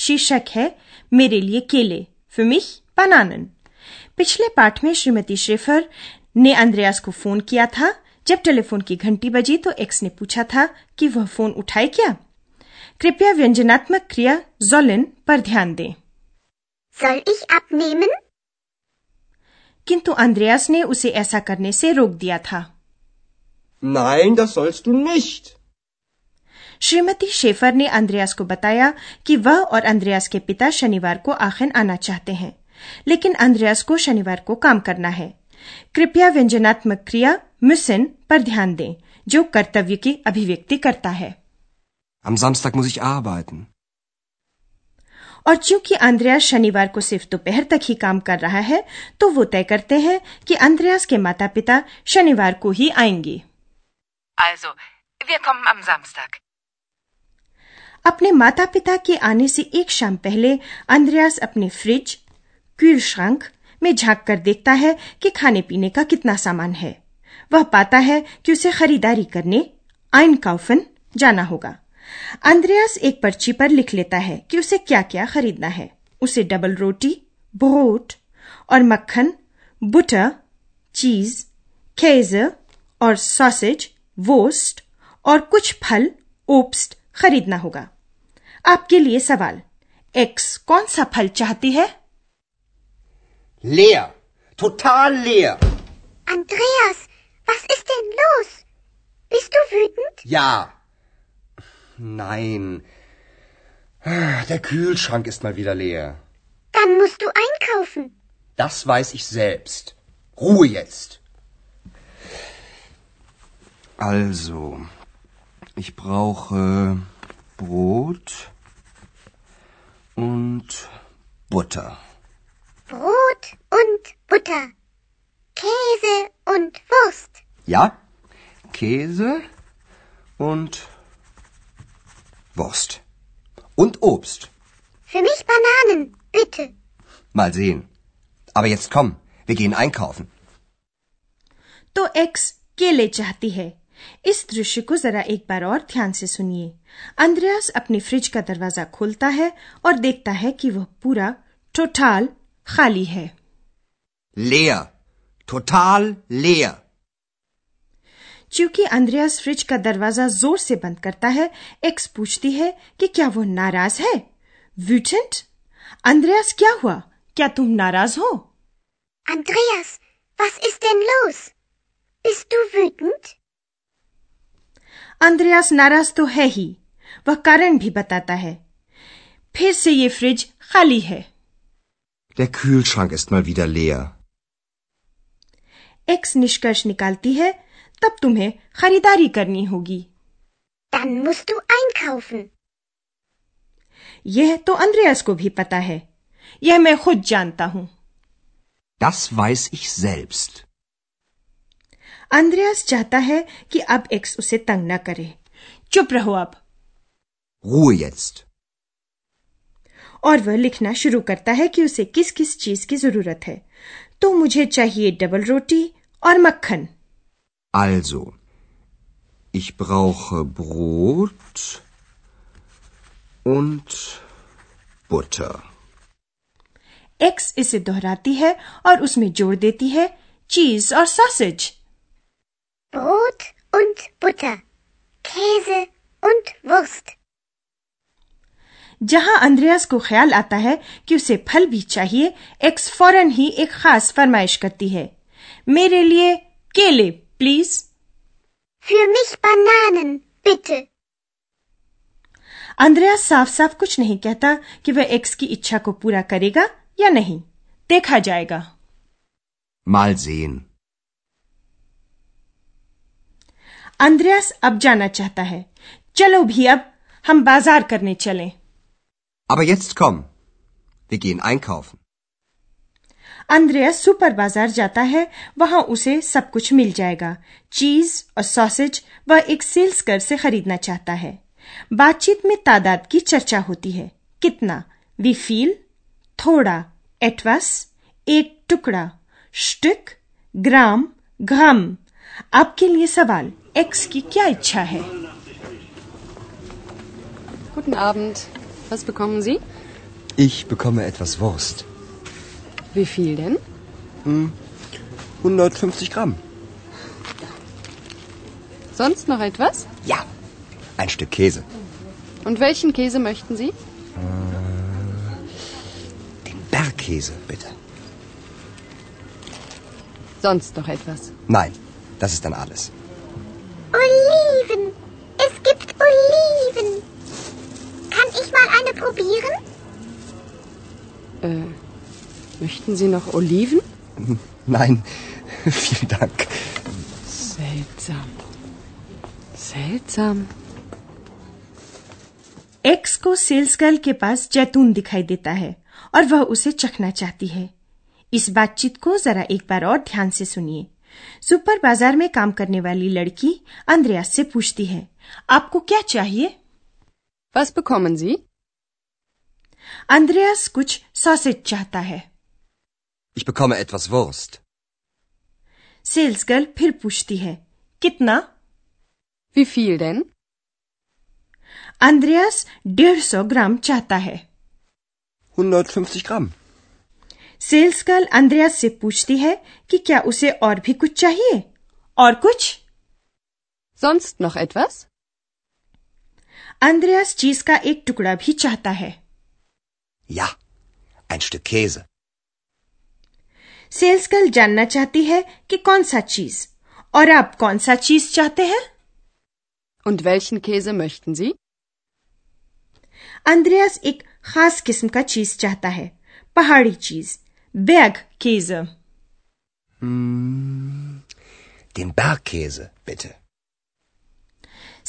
शीर्षक है मेरे लिए केले für mich Bananen पिछले पाठ में श्रीमती शेफर ने अंद्रयास को फ़ोन किया था जब टेलीफोन की घंटी बजी तो एक्स ने पूछा था कि वह फ़ोन उठाए क्या कृपया व्यंजनात्मक क्रिया जोलिन पर ध्यान दें Soll ich abnehmen? किंतु अंद्रयास ने उसे ऐसा करने से रोक दिया था Nein, das sollst du nicht. Shrimati Schafer ने अंद्रयास को बताया कि वह और अंद्रयास के पिता शनिवार को आखिर आना चाहते हैं लेकिन अंद्रयास को शनिवार को काम करना है कृपया व्यंजनात्मक क्रिया मिसन पर ध्यान दें जो कर्तव्य की अभिव्यक्ति करता है Am Samstag muss ich arbeiten. और चूँकि अंद्रयास शनिवार को सिर्फ़ दोपहर तक ही काम कर रहा है तो वो तय करते हैं कि अंद्रयास के माता पिता शनिवार को ही आएँगे Also, wir kommen am Samstag. अपने माता पिता के आने से एक शाम पहले अंद्रयास अपने फ्रिज क्यूलश्रंक में झाँक कर देखता है कि खाने पीने का कितना सामान है। वह पाता है कि उसे खरीदारी करने आइन काउफन जाना होगा। अंद्रयास एक पर्ची पर लिख लेता है कि उसे क्या क्या खरीदना है। उसे डबल रोटी ब्रोट और मक्खन, बुटर, चीज़ खेजर और सॉसेज, वोस्ट और कुछ फल, ओप्स्ट खरीदना होगा आपके लिए सवाल एक्स कौन सा फल चाहती है Leer. Total leer. Andreas, was ist denn los? Bist du wütend? Ja. Nein. Der Kühlschrank ist mal wieder leer. Dann musst du einkaufen. Das weiß ich selbst. Ruhe jetzt. Also, ich brauche Brot und Butter. Brot und Butter. Käse und Wurst. Ja? Käse und Wurst. Und Obst. Für mich Bananen, bitte. Mal sehen. Aber jetzt komm, wir gehen einkaufen. तो X केले चाहती है इस दृश्य को जरा एक बार और ध्यान से सुनिए अंद्रयास अपने फ्रिज का दरवाज़ा खोलता है और देखता है कि वह पूरा टोटाल खाली है leer. चूँकि अंद्रयास फ्रिज का दरवाज़ा ज़ोर से बंद करता है एक्स पूछती है कि क्या वो नाराज़ है व्यूटेंट अंद्रयास क्या हुआ क्या तुम नाराज़ हो Andreas, was ist denn los? Bist du wütend? अंद्रयास नाराज़ तो है ही वह कारण भी बताता है फिर से ये फ्रिज खाली है Der Kühlschrank ist mal wieder leer. X निष्कर्ष निकालती है तब तुम्हें खरीदारी करनी होगी Dann musst du einkaufen. यह तो अंद्रयास को भी पता है यह मैं खुद जानता हूँ Das weiß ich selbst. अंद्रयास चाहता है कि अब एक्स उसे तंग न करे। चुप रहो अब Ruhe jetzt. और वह लिखना शुरू करता है कि उसे किस किस चीज़ की ज़रूरत है। तो मुझे चाहिए डबल रोटी और मक्खन। Also, ich brauche Brot und Butter. X इसे दोहराती है और उसमें जोड़ देती है चीज़ और sausage und Butter. Käse und Wurst. जहाँ अंद्रयास को ख्याल आता है कि उसे फल भी चाहिए एक्स फ़ौरन ही एक खास फरमाइश करती है मेरे लिए केले please Für mich Bananen, bitte. Andreas साफ़ साफ़ कुछ नहीं कहता कि वह एक्स की इच्छा को पूरा करेगा या नहीं देखा जाएगा Mal sehen. अंद्रयास अब जाना चाहता है। चलो भी अब हम बाज़ार करने चलें। Aber jetzt komm. Wir gehen einkaufen. Andreas super बाज़ार जाता है वहाँ उसे सब कुछ मिल जाएगा। चीज़ और सॉसेज वह एक सेल्स कर से खरीदना चाहता है। बातचीत में तादाद की चर्चा होती है। कितना? वी फील थोड़ा। एटवस एक टुकड़ा। स्टिक ग्राम? घम? आपके लिए सवाल। एक्स की क्या इच्छा है Guten Abend. Was bekommen Sie? Ich bekomme etwas Wurst. Wie viel denn? 150 Gramm. Sonst noch etwas? Ja. Ein Stück Käse. Und welchen Käse möchten Sie? Den Bergkäse, bitte. Sonst noch etwas? Nein, das ist dann alles. Äh, möchten Sie noch Oliven? Nein, vielen Dank. Seltsam. Seltsam. X को sales girl के पास जैतून दिखाई देता है और वह उसे चखना चाहती है इस बातचीत को जरा एक बार और ध्यान से सुनिए सुपर बाज़ार में काम करने वाली लड़की अंद्रयास से पूछती है आपको क्या चाहिए Was bekommen Sie? अंद्रयास कुछ सॉसेज चाहता है Ich bekomme etwas Wurst. Sales girl फिर पूछती है कितना Wie viel denn? अंद्रयास डेढ़ सौ ग्राम चाहता है 150 Gramm. सेल्स गर्ल अंद्रयास से पूछती है कि क्या उसे और भी कुछ चाहिए और कुछ Sonst noch etwas? अंद्रयास चीज़ का एक टुकड़ा भी चाहता है Ja. Ein Stück Käse. Sales girl जानना चाहती है कि कौन सा चीज़ और आप कौन सा चीज़ चाहते हैं Und welchen Käse möchten Sie? अंद्रयास एक खास किस्म का चीज़ चाहता है पहाड़ी चीज़ बैग केज Den Bergkäse, bitte.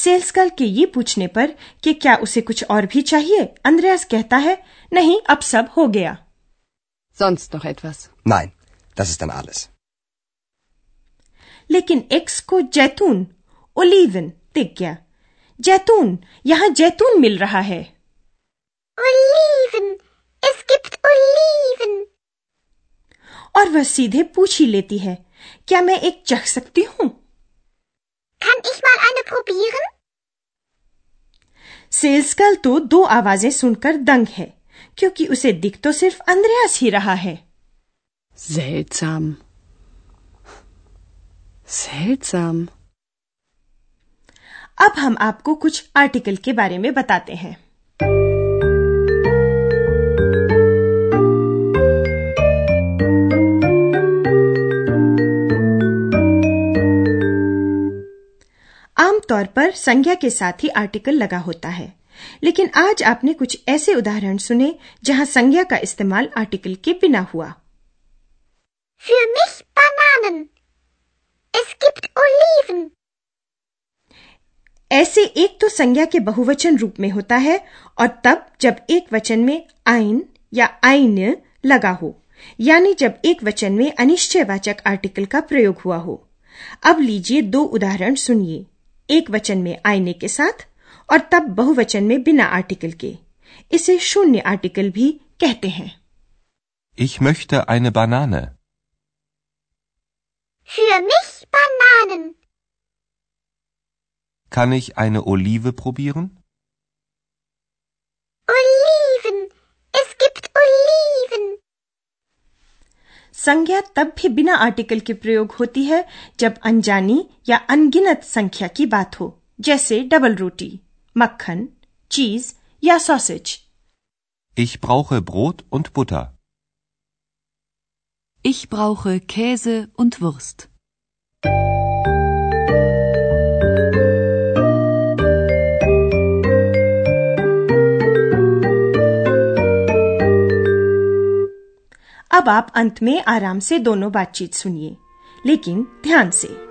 Sales girl के ये पूछने पर कि क्या उसे कुछ और भी चाहिए अंद्रयास कहता है नहीं अब सब हो गया Sonst noch etwas? Nein, das ist dann alles. लेकिन एक्स को जैतून ओलिवन दिख गया जैतून यहाँ जैतून मिल रहा है Oliven. Es gibt Oliven. और वह सीधे पूछ ही लेती है क्या मैं एक चख सकती हूँ Kann ich mal eine probieren? Sales girl तो दो आवाज़ें सुनकर दंग है क्योंकि उसे दिख तो सिर्फ़ अंद्रयास ही रहा है Seltsam. Seltsam. अब हम आपको कुछ आर्टिकल के बारे में बताते हैं आमतौर पर संज्ञा के साथ ही आर्टिकल लगा होता है लेकिन आज आपने कुछ ऐसे उदाहरण सुने जहाँ संज्ञा का इस्तेमाल आर्टिकल के बिना हुआ Für mich Bananen. Es gibt Oliven. ऐसे एक तो संज्ञा के बहुवचन रूप में होता है और तब जब एक वचन में आइन या आइन लगा हो यानी जब एक वचन में अनिश्चयवाचक आर्टिकल का प्रयोग हुआ हो अब लीजिए दो उदाहरण सुनिए एक वचन में आईने के साथ और तब बहुवचन में बिना आर्टिकल के इसे शून्य आर्टिकल भी कहते हैं Ich möchte eine Banane. Für mich Bananen. Kann ich eine Olive probieren? Oliven. Es gibt Oliven. संज्ञा तब भी बिना आर्टिकल के प्रयोग होती है जब अनजानी या अनगिनत संख्या की बात हो जैसे डबल रोटी मक्खन चीज़ या sausage Ich brauche Brot und Butter. Ich brauche Käse und Wurst. अब आप अंत में आराम से दोनों बातचीत सुनिए। लेकिन ध्यान से।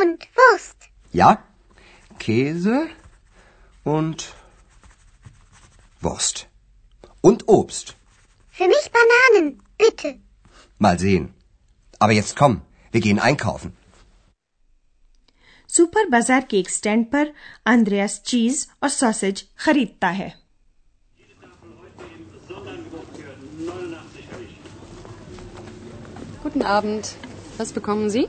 und Wurst. Ja, Käse und Wurst. Und Obst. Für mich Bananen, bitte. Mal sehen. Aber jetzt komm, wir gehen einkaufen. Super बाजार के एक स्टैंड पर आंद्रेयास चीज और सॉसेज खरीदता है Guten Abend. Was bekommen Sie?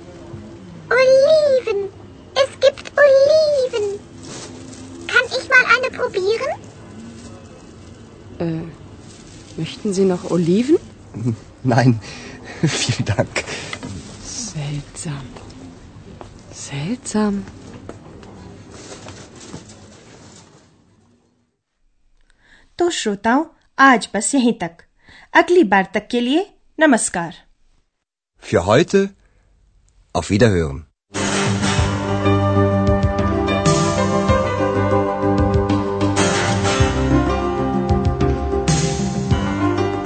möchten Sie noch Oliven? Nein, vielen Dank. Seltsam. Seltsam. तो श्रोताओं आज बस यहीं तक अगली बार तक के लिए नमस्कार Für heute auf Wiederhören.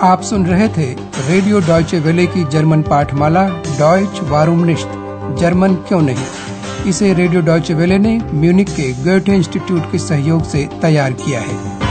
आप सुन रहे थे रेडियो डॉयचे वेले की जर्मन पाठमाला डॉयच वारूमनिश्त जर्मन क्यों नहीं? इसे रेडियो डॉयचे वेले ने म्यूनिक के गोएटे इंस्टीट्यूट के सहयोग से तैयार किया है।